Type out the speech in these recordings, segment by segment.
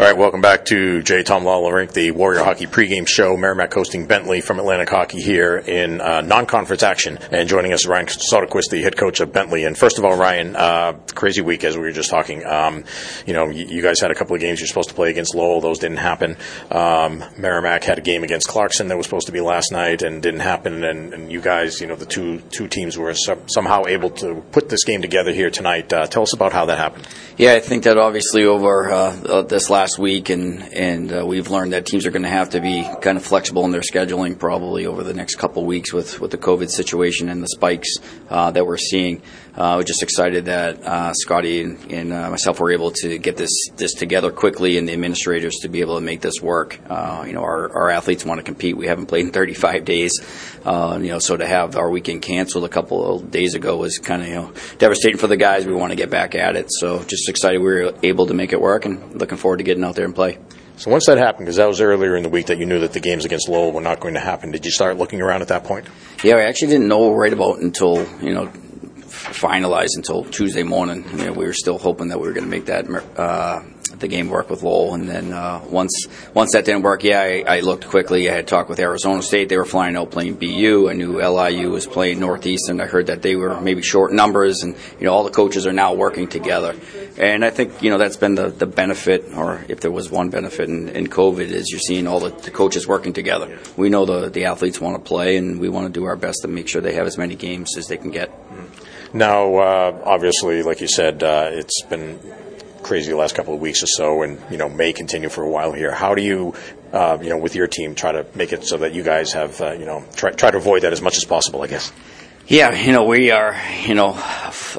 All right, welcome back to J. Thom Lawler the Warrior Hockey pregame show. Merrimack hosting Bentley from Atlantic Hockey here in uh, non-conference action. And joining us, Ryan Soderquist, the head coach of Bentley. And first of all, Ryan, uh, crazy week as we were just talking. Um, you know, you, you, guys had a couple of games you're supposed to play against Lowell. Those didn't happen. Um, Merrimack had a game against Clarkson that was supposed to be last night and didn't happen. And, and you guys, you know, the two two teams were some, somehow able to put this game together here tonight. Uh, tell us about how that happened. Yeah, I think that obviously over uh, this last last week, and and uh, we've learned that teams are going to have to be kind of flexible in their scheduling probably over the next couple weeks with with the COVID situation and the spikes uh, that we're seeing. Uh, we're just excited that uh, Scotty and, and uh, myself were able to get this this together quickly, and the administrators to be able to make this work. Uh, you know, our, our athletes want to compete. We haven't played in 35 days, uh, you know, so to have our weekend canceled a couple of days ago was kind of you know devastating for the guys. We want to get back at it, so just excited we were able to make it work, and looking forward to getting out there and play. So once that happened, because that was earlier in the week that you knew that the games against Lowell were not going to happen, did you start looking around at that point? Yeah, we actually didn't know right about until you know finalized until Tuesday morning. You know, we were still hoping that we were going to make that uh, the game work with Lowell. And then uh, once once that didn't work, yeah, I, I, looked quickly. I had talked with Arizona State. They were flying out playing BU. I knew LIU was playing Northeastern. I heard that they were maybe short numbers, and you know all the coaches are now working together. And I think you know that's been the, the benefit, or if there was one benefit in, in COVID, is you're seeing all the, the coaches working together. We know the the athletes want to play, and we want to do our best to make sure they have as many games as they can get. Now, uh, obviously, like you said, uh, it's been crazy the last couple of weeks or so, and you know may continue for a while here. How do you, uh, you know, with your team, try to make it so that you guys have, uh, you know, try, try to avoid that as much as possible? I guess. Yeah, you know, we are, you know,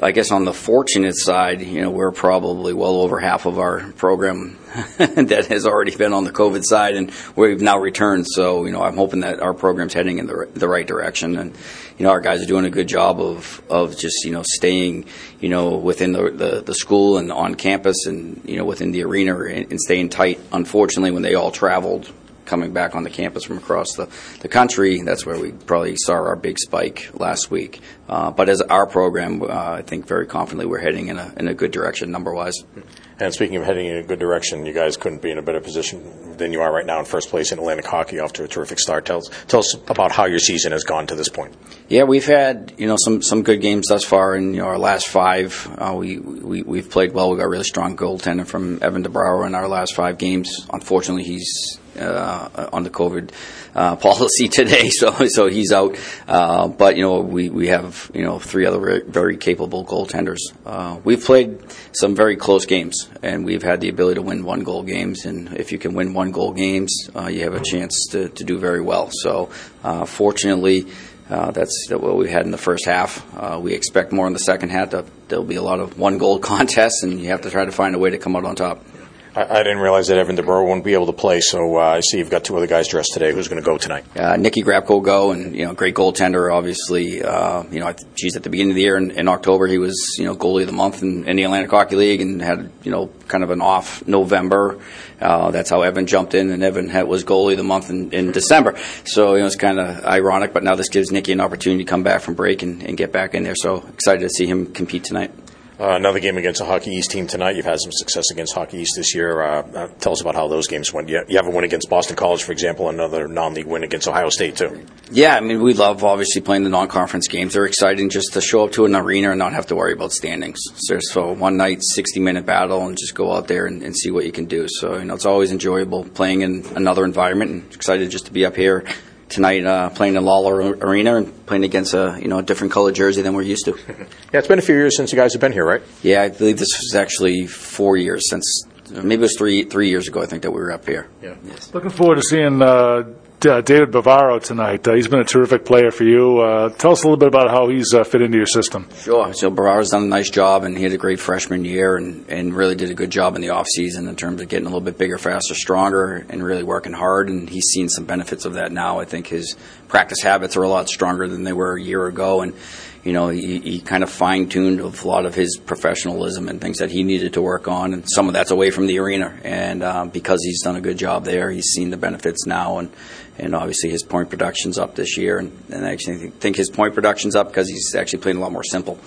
I guess on the fortunate side, you know, we're probably well over half of our program that has already been on the COVID side, and we've now returned. So, you know, I'm hoping that our program's heading in the, the right direction, and you know, our guys are doing a good job of of just you know staying, you know, within the the, the school and on campus, and you know, within the arena, and, and staying tight. Unfortunately, when they all traveled coming back on the campus from across the, the country. That's where we probably saw our big spike last week. Uh, but as our program, uh, I think very confidently we're heading in a, in a good direction number wise. And speaking of heading in a good direction, you guys couldn't be in a better position than you are right now in first place in Atlantic Hockey off to a terrific start. Tell us, tell us about how your season has gone to this point. Yeah, we've had you know some some good games thus far. In you know, our last five, uh, we, we we've played well. We got a really strong goaltender from Evan DeBrouwer in our last five games. Unfortunately, he's uh, on the COVID uh, policy today, so so he's out. Uh, but you know we, we have you know three other very, capable goaltenders. Uh, we've played some very close games, and we've had the ability to win one goal games. And if you can win one goal games, uh, you have a chance to, to do very well. So uh, fortunately. That's what we had in the first half. We expect more in the second half. There'll be a lot of one goal contests, and you have to try to find a way to come out on top. I, I didn't realize that Evan DeBrouwer won't be able to play, so uh, I see you've got two other guys dressed today. Who's going to go tonight? Uh, Nikki Grabko will go, and you know, great goaltender. Obviously, uh, you know, geez, at the beginning of the year in, in October, he was you know goalie of the month in, in, the Atlantic Hockey League, and had you know kind of an off November. Uh, that's how Evan jumped in, and Evan had, was goalie of the month in, in December. So you know, it's kind of ironic, but now this gives Nikki an opportunity to come back from break and, and get back in there. So excited to see him compete tonight. Uh, another game against a Hockey East team tonight. You've had some success against Hockey East this year. Uh, uh, tell us about how those games went. You, you have a win against Boston College, for example, another non-league win against Ohio State too. Yeah, I mean we love obviously playing the non-conference games. They're exciting just to show up to an arena and not have to worry about standings. So, so one night, sixty-minute battle, and just go out there and, and see what you can do. So you know it's always enjoyable playing in another environment, and excited just to be up here tonight uh, playing in Lawler Arena and playing against a you know a different color jersey than we're used to. yeah, it's been a few years since you guys have been here, right? Yeah, I believe this was actually four years since. Maybe it was three three years ago. I think that we were up here. Yeah. Yes. Looking forward to seeing uh, uh, David Bavaro tonight. Uh, he's been a terrific player for you. Uh, tell us a little bit about how he's uh, fit into your system. Sure. So Bavaro's done a nice job, and he had a great freshman year, and, and really did a good job in the off season in terms of getting a little bit bigger, faster, stronger, and really working hard. And he's seen some benefits of that now. I think his practice habits are a lot stronger than they were a year ago, and you know, he, he kind of fine tuned a lot of his professionalism and things that he needed to work on, and some of that's away from the arena. And um, because he's done a good job there, he's seen the benefits now, and and obviously his point production's up this year. And, and I actually think his point production's up because he's actually playing a lot more simple.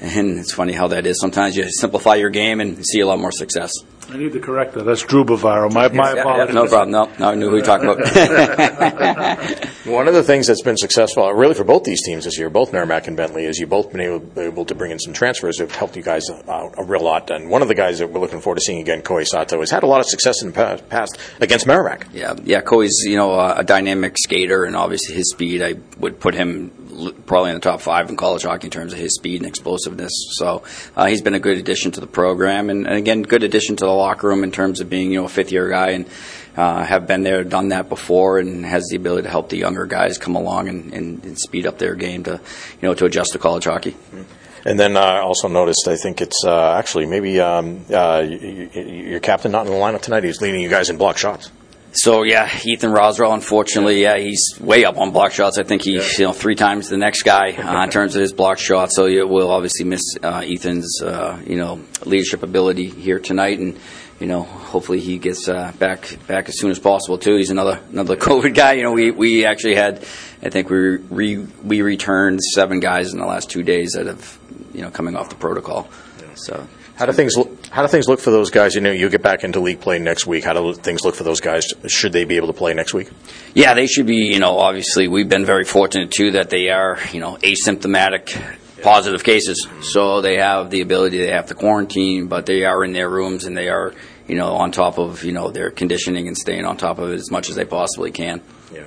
And it's funny how that is. Sometimes you simplify your game and see a lot more success. I need to correct that. That's Drew Bavaro. My, my Yeah, apologies. no problem. No, no, I knew who you were talking about. One of the things that's been successful, uh, really, for both these teams this year, both Merrimack and Bentley, is you've both been able, able to bring in some transfers that have helped you guys out a real lot. And one of the guys that we're looking forward to seeing again, Koi Sato, has had a lot of success in the past against Merrimack. Yeah, yeah. Koi's you know a dynamic skater, and obviously his speed. I would put him l- probably in the top five in college hockey in terms of his speed and explosiveness. So uh, he's been a good addition to the program, and, and again, good addition to the locker room in terms of being you know a fifth year guy and uh, have been there, done that before, and has the ability to help the younger guys come along and, and, and speed up their game to you know to adjust to college hockey. And then uh, also noticed, I think it's uh, actually maybe um, uh, your captain not in the lineup tonight. He's leading you guys in block shots. So yeah, Ethan Roswell. Unfortunately, yeah, he's way up on block shots. I think he's you know three times the next guy uh, in terms of his block shots. So you will obviously miss uh, Ethan's uh, you know leadership ability here tonight, and you know hopefully he gets uh, back back as soon as possible too. He's another another COVID guy. You know we we actually had I think we re, we returned seven guys in the last two days that have you know coming off the protocol. So. How do things look, how do things look for those guys? You know, you get back into league play next week. How do things look for those guys? Should they be able to play next week? Yeah, they should be, you know, obviously we've been very fortunate too that they are, you know, asymptomatic positive cases. So they have the ability, they have to quarantine, but they are in their rooms and they are, you know, on top of, you know, their conditioning and staying on top of it as much as they possibly can. Yeah.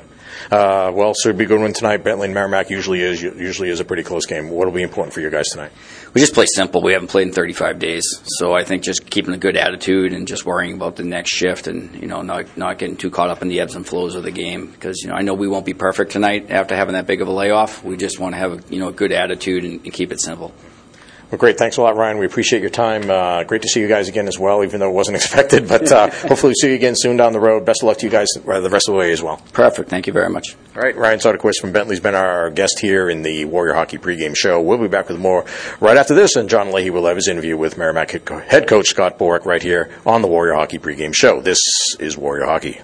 Uh, well, so it'd be a good one tonight. Bentley and Merrimack usually is usually is a pretty close game. What will be important for you guys tonight? We just play simple. We haven't played in 35 days. So I think just keeping a good attitude and just worrying about the next shift and, you know, not, not getting too caught up in the ebbs and flows of the game. Because, you know, I know we won't be perfect tonight after having that big of a layoff. We just want to have, a, you know, a good attitude and, and keep it simple. Well, great. Thanks a lot, Ryan. We appreciate your time. Uh, great to see you guys again as well, even though it wasn't expected. But uh, hopefully, see you again soon down the road. Best of luck to you guys uh, the rest of the way as well. Perfect. Thank you very much. All right, Ryan Soderquist from Bentley's been our guest here in the Warrior Hockey pregame show. We'll be back with more right after this, and John Leahy will have his interview with Merrimack head head coach Scott Borek right here on the Warrior Hockey pregame show. This is Warrior Hockey.